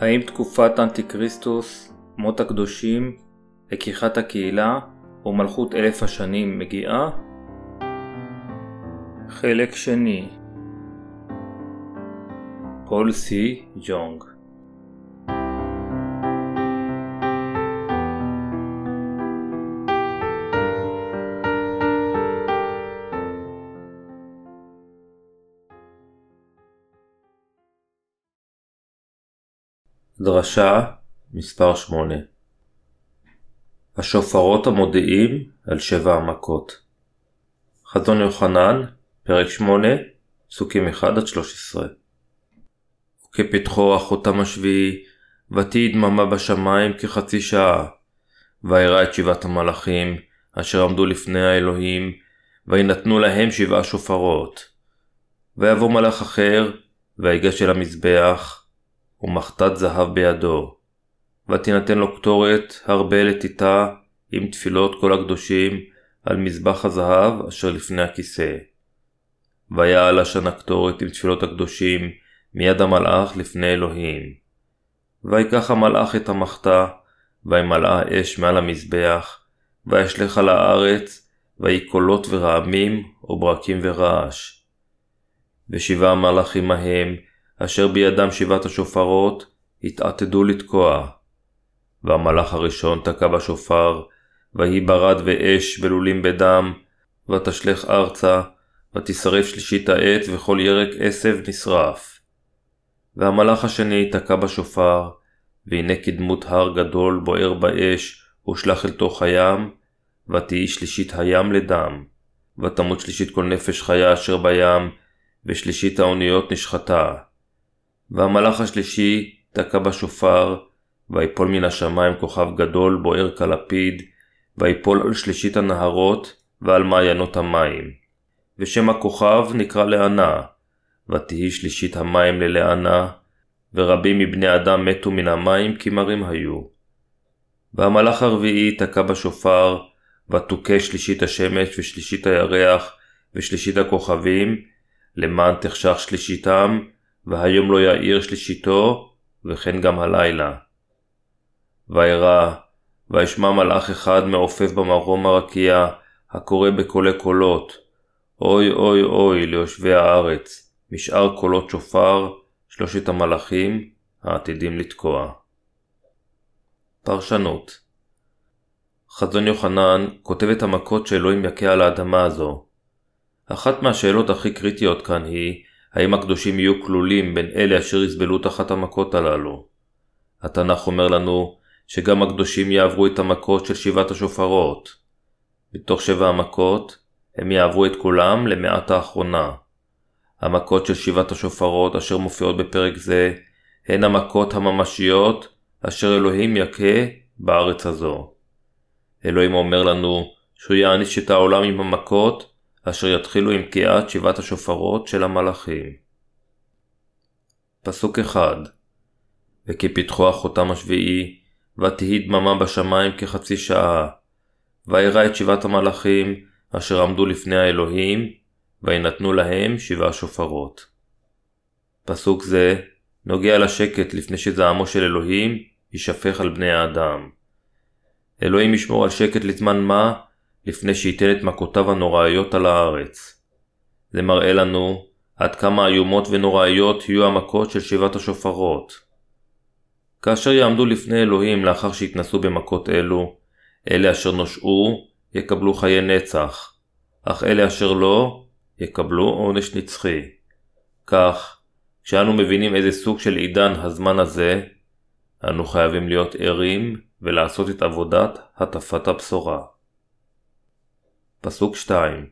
האם תקופת אנטיקריסטוס, מות הקדושים, לקיחת הקהילה או מלכות אלף השנים מגיעה? חלק שני פול סי ג'ונג דרשה מספר 8 השופרות המודיעים על שבע המכות. חזון יוחנן, פרק 8, פסוקים 1-13 וכפתחו החותם השביעי, ותהי דממה בשמיים כחצי שעה, וירא את שבעת המלאכים, אשר עמדו לפני האלוהים, וינתנו להם שבעה שופרות. ויבוא מלאך אחר, ויגש אל המזבח, ומחטת זהב בידו. ותינתן לו קטורת הרבה לתיתה עם תפילות כל הקדושים על מזבח הזהב אשר לפני הכיסא. ויעל עשן הקטורת עם תפילות הקדושים מיד המלאך לפני אלוהים. ויקח המלאך את המחתה, וימלאה אש מעל המזבח, וישלך על הארץ, ויהי קולות ורעמים, וברקים ורעש. ושבעה המלאכים ההם, אשר בידם שבעת השופרות, התעתדו לתקוע. והמלאך הראשון תקע בשופר, ויהי ברד ואש בלולים בדם, ותשלך ארצה, ותשרף שלישית העץ, וכל ירק עשב נשרף. והמלאך השני תקע בשופר, והנה כדמות הר גדול בוער באש, ושלח אל תוך הים, ותהי שלישית הים לדם. ותמות שלישית כל נפש חיה אשר בים, ושלישית האוניות נשחטה. והמלאך השלישי תקע בשופר, ויפול מן השמיים כוכב גדול בוער כלפיד, ויפול על שלישית הנהרות ועל מעיינות המים. ושם הכוכב נקרא לענה, ותהי שלישית המים ללענה, ורבים מבני אדם מתו מן המים כי מרים היו. והמלאך הרביעי תקע בשופר, ותוכה שלישית השמש ושלישית הירח ושלישית הכוכבים, למען תחשך שלישיתם, והיום לא יאיר שלישיתו, וכן גם הלילה. וירא, וישמע מלאך אחד מעופף במרום הרקיע, הקורא בקולי קולות, אוי אוי אוי ליושבי הארץ, משאר קולות שופר, שלושת המלאכים העתידים לתקוע. פרשנות חזון יוחנן כותב את המכות שאלוהים יכה על האדמה הזו. אחת מהשאלות הכי קריטיות כאן היא, האם הקדושים יהיו כלולים בין אלה אשר יסבלו תחת המכות הללו? התנ"ך אומר לנו שגם הקדושים יעברו את המכות של שבעת השופרות. מתוך שבע המכות, הם יעברו את כולם למעט האחרונה. המכות של שבעת השופרות אשר מופיעות בפרק זה, הן המכות הממשיות אשר אלוהים יכה בארץ הזו. אלוהים אומר לנו שהוא יעניש את העולם עם המכות אשר יתחילו עם קיעת שבעת השופרות של המלאכים. פסוק אחד וכי פתחו החותם השביעי, ותהי דממה בשמיים כחצי שעה, וירא את שבעת המלאכים, אשר עמדו לפני האלוהים, וינתנו להם שבעה שופרות. פסוק זה נוגע לשקט לפני שזעמו של אלוהים יישפך על בני האדם. אלוהים ישמור על שקט לזמן מה, לפני שייתן את מכותיו הנוראיות על הארץ. זה מראה לנו עד כמה איומות ונוראיות יהיו המכות של שבעת השופרות. כאשר יעמדו לפני אלוהים לאחר שיתנסו במכות אלו, אלה אשר נושעו יקבלו חיי נצח, אך אלה אשר לא, יקבלו עונש נצחי. כך, כשאנו מבינים איזה סוג של עידן הזמן הזה, אנו חייבים להיות ערים ולעשות את עבודת הטפת הבשורה. פסוק 2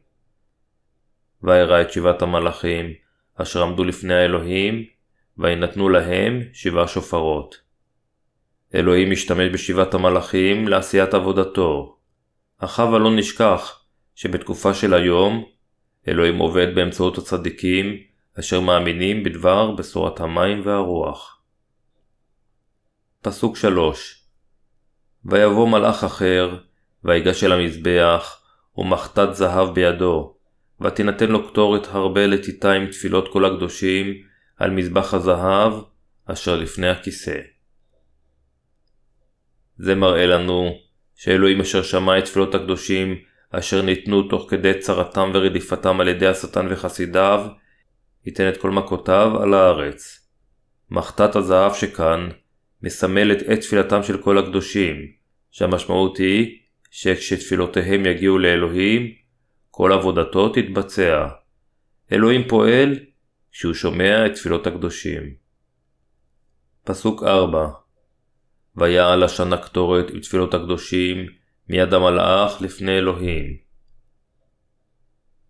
וירא את שבעת המלאכים, אשר עמדו לפני האלוהים, וינתנו להם שבעה שופרות. אלוהים משתמש בשבעת המלאכים לעשיית עבודתו. אך הבה לא נשכח שבתקופה של היום, אלוהים עובד באמצעות הצדיקים, אשר מאמינים בדבר בשורת המים והרוח. פסוק 3 ויבוא מלאך אחר, ויגש אל המזבח, ומחטת זהב בידו, ותינתן לו קטורת הרבה לתיתה עם תפילות כל הקדושים על מזבח הזהב אשר לפני הכיסא. זה מראה לנו שאלוהים אשר שמע את תפילות הקדושים אשר ניתנו תוך כדי צרתם ורדיפתם על ידי השטן וחסידיו, ייתן את כל מכותיו על הארץ. מחטאת הזהב שכאן מסמלת את תפילתם של כל הקדושים, שהמשמעות היא שכשתפילותיהם יגיעו לאלוהים, כל עבודתו תתבצע. אלוהים פועל כשהוא שומע את תפילות הקדושים. פסוק 4 ויעל השנה קטורת עם תפילות הקדושים מיד המלאך לפני אלוהים.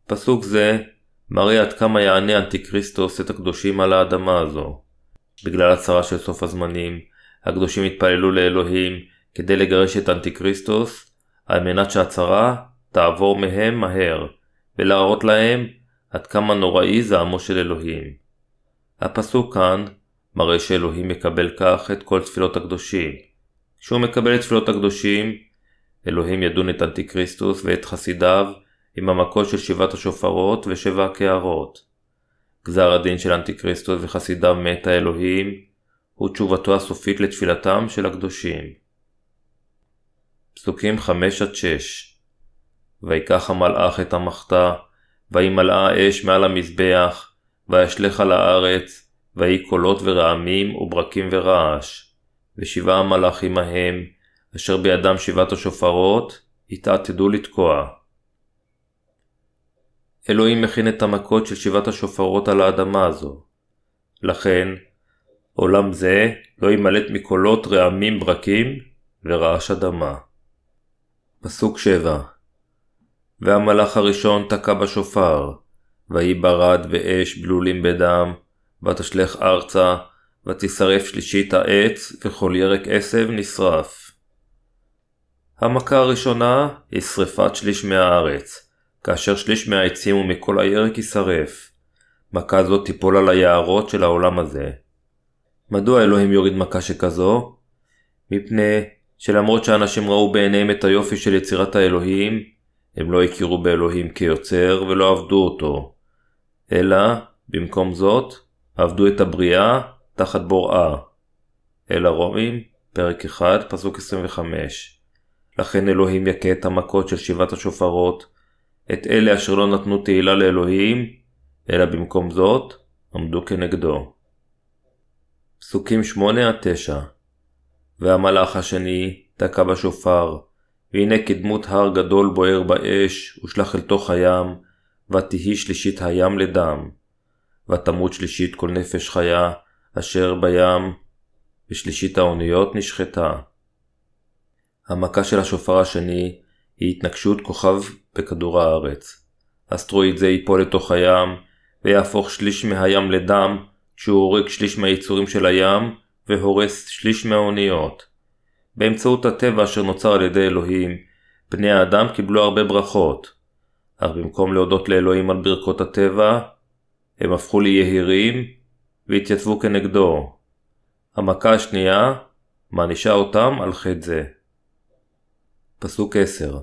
פסוק זה מראה עד כמה יענה אנטיקריסטוס את הקדושים על האדמה הזו. בגלל הצהרה של סוף הזמנים, הקדושים התפללו לאלוהים כדי לגרש את אנטיקריסטוס, על מנת שהצרה תעבור מהם מהר, ולהראות להם עד כמה נוראי זעמו של אלוהים. הפסוק כאן מראה שאלוהים מקבל כך את כל תפילות הקדושים. כשהוא מקבל את תפילות הקדושים, אלוהים ידון את אנטיקריסטוס ואת חסידיו עם המכות של שבעת השופרות ושבע הקערות. גזר הדין של אנטיקריסטוס וחסידיו מאת האלוהים הוא תשובתו הסופית לתפילתם של הקדושים. פסוקים 5-6 ויקח המלאך את המחתה, וימלאה האש מעל המזבח, וישלך על הארץ, ויהי קולות ורעמים וברקים ורעש. ושבעה המלאכים ההם, אשר בידם שבעת השופרות, התעתדו לתקוע. אלוהים מכין את המכות של שבעת השופרות על האדמה הזו. לכן, עולם זה לא יימלט מקולות רעמים ברקים ורעש אדמה. פסוק 7 והמלאך הראשון תקע בשופר, ויהי ברד ואש בלולים בדם, ותשלך ארצה, ותשרף שלישית העץ, וכל ירק עשב נשרף. המכה הראשונה היא שרפת שליש מהארץ, כאשר שליש מהעצים ומכל הירק יישרף. מכה זו תיפול על היערות של העולם הזה. מדוע אלוהים יוריד מכה שכזו? מפני שלמרות שאנשים ראו בעיניהם את היופי של יצירת האלוהים, הם לא הכירו באלוהים כיוצר ולא עבדו אותו, אלא, במקום זאת, עבדו את הבריאה תחת בוראה. אל הרומים, פרק 1, פסוק 25. לכן אלוהים יכה את המכות של שבעת השופרות, את אלה אשר לא נתנו תהילה לאלוהים, אלא במקום זאת, עמדו כנגדו. פסוקים 8-9 והמלאך השני תקע בשופר, והנה כדמות הר גדול בוער באש, ושלח אל תוך הים, ותהי שלישית הים לדם. ותמות שלישית כל נפש חיה, אשר בים, ושלישית האוניות נשחטה. המכה של השופר השני היא התנגשות כוכב בכדור הארץ. אסטרואיד זה ייפול לתוך הים, ויהפוך שליש מהים לדם, שהוא הורג שליש מהיצורים של הים, והורס שליש מהאוניות. באמצעות הטבע אשר נוצר על ידי אלוהים, בני האדם קיבלו הרבה ברכות. אך במקום להודות לאלוהים על ברכות הטבע, הם הפכו ליהירים והתייצבו כנגדו. המכה השנייה מענישה אותם על חטא זה. פסוק 10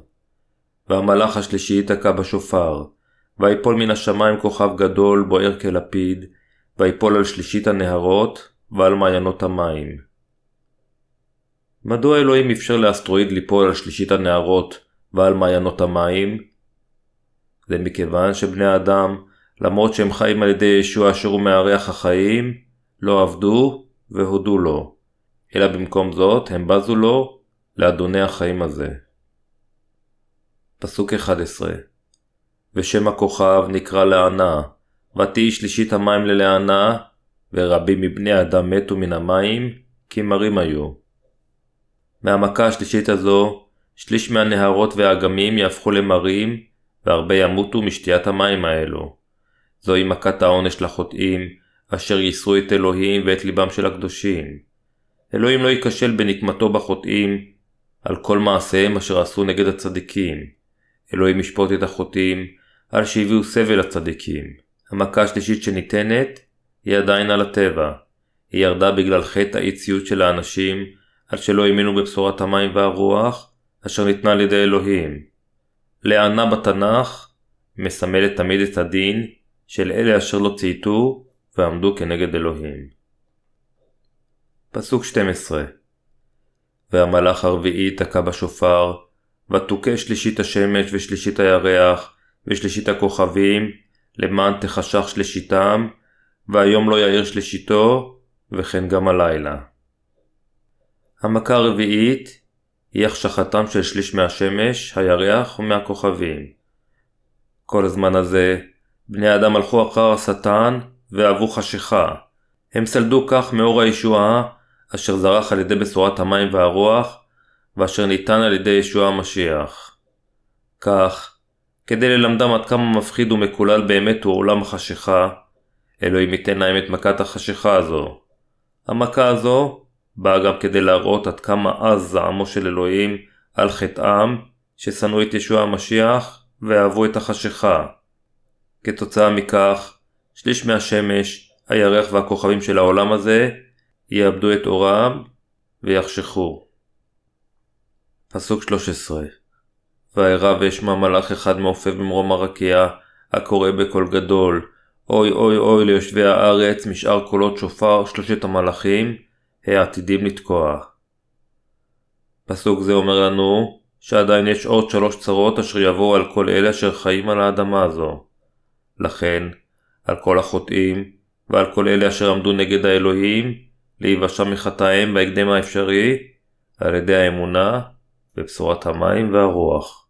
והמלאך השלישי ייתקע בשופר, ויפול מן השמיים כוכב גדול בוער כלפיד, ויפול על שלישית הנהרות ועל מעיינות המים. מדוע אלוהים אפשר לאסטרואיד ליפול על שלישית הנהרות ועל מעיינות המים? זה מכיוון שבני האדם, למרות שהם חיים על ידי ישוע אשר הוא מארח החיים, לא עבדו והודו לו, אלא במקום זאת הם בזו לו לאדוני החיים הזה. פסוק 11 ושם הכוכב נקרא לענה, ותהי שלישית המים ללענה, ורבים מבני האדם מתו מן המים, כי מרים היו. מהמכה השלישית הזו, שליש מהנהרות והאגמים יהפכו למרים, והרבה ימותו משתיית המים האלו. זוהי מכת העונש לחוטאים, אשר ייסרו את אלוהים ואת ליבם של הקדושים. אלוהים לא ייכשל בנקמתו בחוטאים, על כל מעשיהם אשר עשו נגד הצדיקים. אלוהים ישפוט את החוטאים, על שהביאו סבל לצדיקים. המכה השלישית שניתנת, היא עדיין על הטבע. היא ירדה בגלל חטא האי ציות של האנשים, עד שלא האמינו בבשורת המים והרוח, אשר ניתנה על ידי אלוהים. לענה בתנ"ך מסמלת תמיד את הדין של אלה אשר לא צייתו ועמדו כנגד אלוהים. פסוק 12 והמלאך הרביעי תקע בשופר, ותוכה שלישית השמש ושלישית הירח ושלישית הכוכבים, למען תחשך שלישיתם, והיום לא יאיר שלישיתו, וכן גם הלילה. המכה הרביעית היא החשכתם של שליש מהשמש, הירח ומהכוכבים. כל הזמן הזה, בני האדם הלכו אחר השטן ואהבו חשיכה. הם סלדו כך מאור הישועה, אשר זרח על ידי בשורת המים והרוח, ואשר ניתן על ידי ישוע המשיח. כך, כדי ללמדם עד כמה מפחיד ומקולל באמת הוא עולם החשיכה, אלוהים ייתן להם את מכת החשיכה הזו. המכה הזו באה גם כדי להראות עד כמה עז זעמו של אלוהים על חטאם, ששנאו את ישוע המשיח ואהבו את החשיכה. כתוצאה מכך, שליש מהשמש, הירח והכוכבים של העולם הזה יאבדו את אורם ויחשכו. פסוק 13 וארא ואשמע מלאך אחד מעופף במרום הרקיע, הקורא בקול גדול, אוי אוי אוי ליושבי הארץ משאר קולות שופר שלושת המלאכים, העתידים לתקוע. פסוק זה אומר לנו שעדיין יש עוד שלוש צרות אשר יבואו על כל אלה אשר חיים על האדמה הזו. לכן, על כל החוטאים, ועל כל אלה אשר עמדו נגד האלוהים, להיוושע מחטאיהם בהקדם האפשרי, על ידי האמונה בבשורת המים והרוח.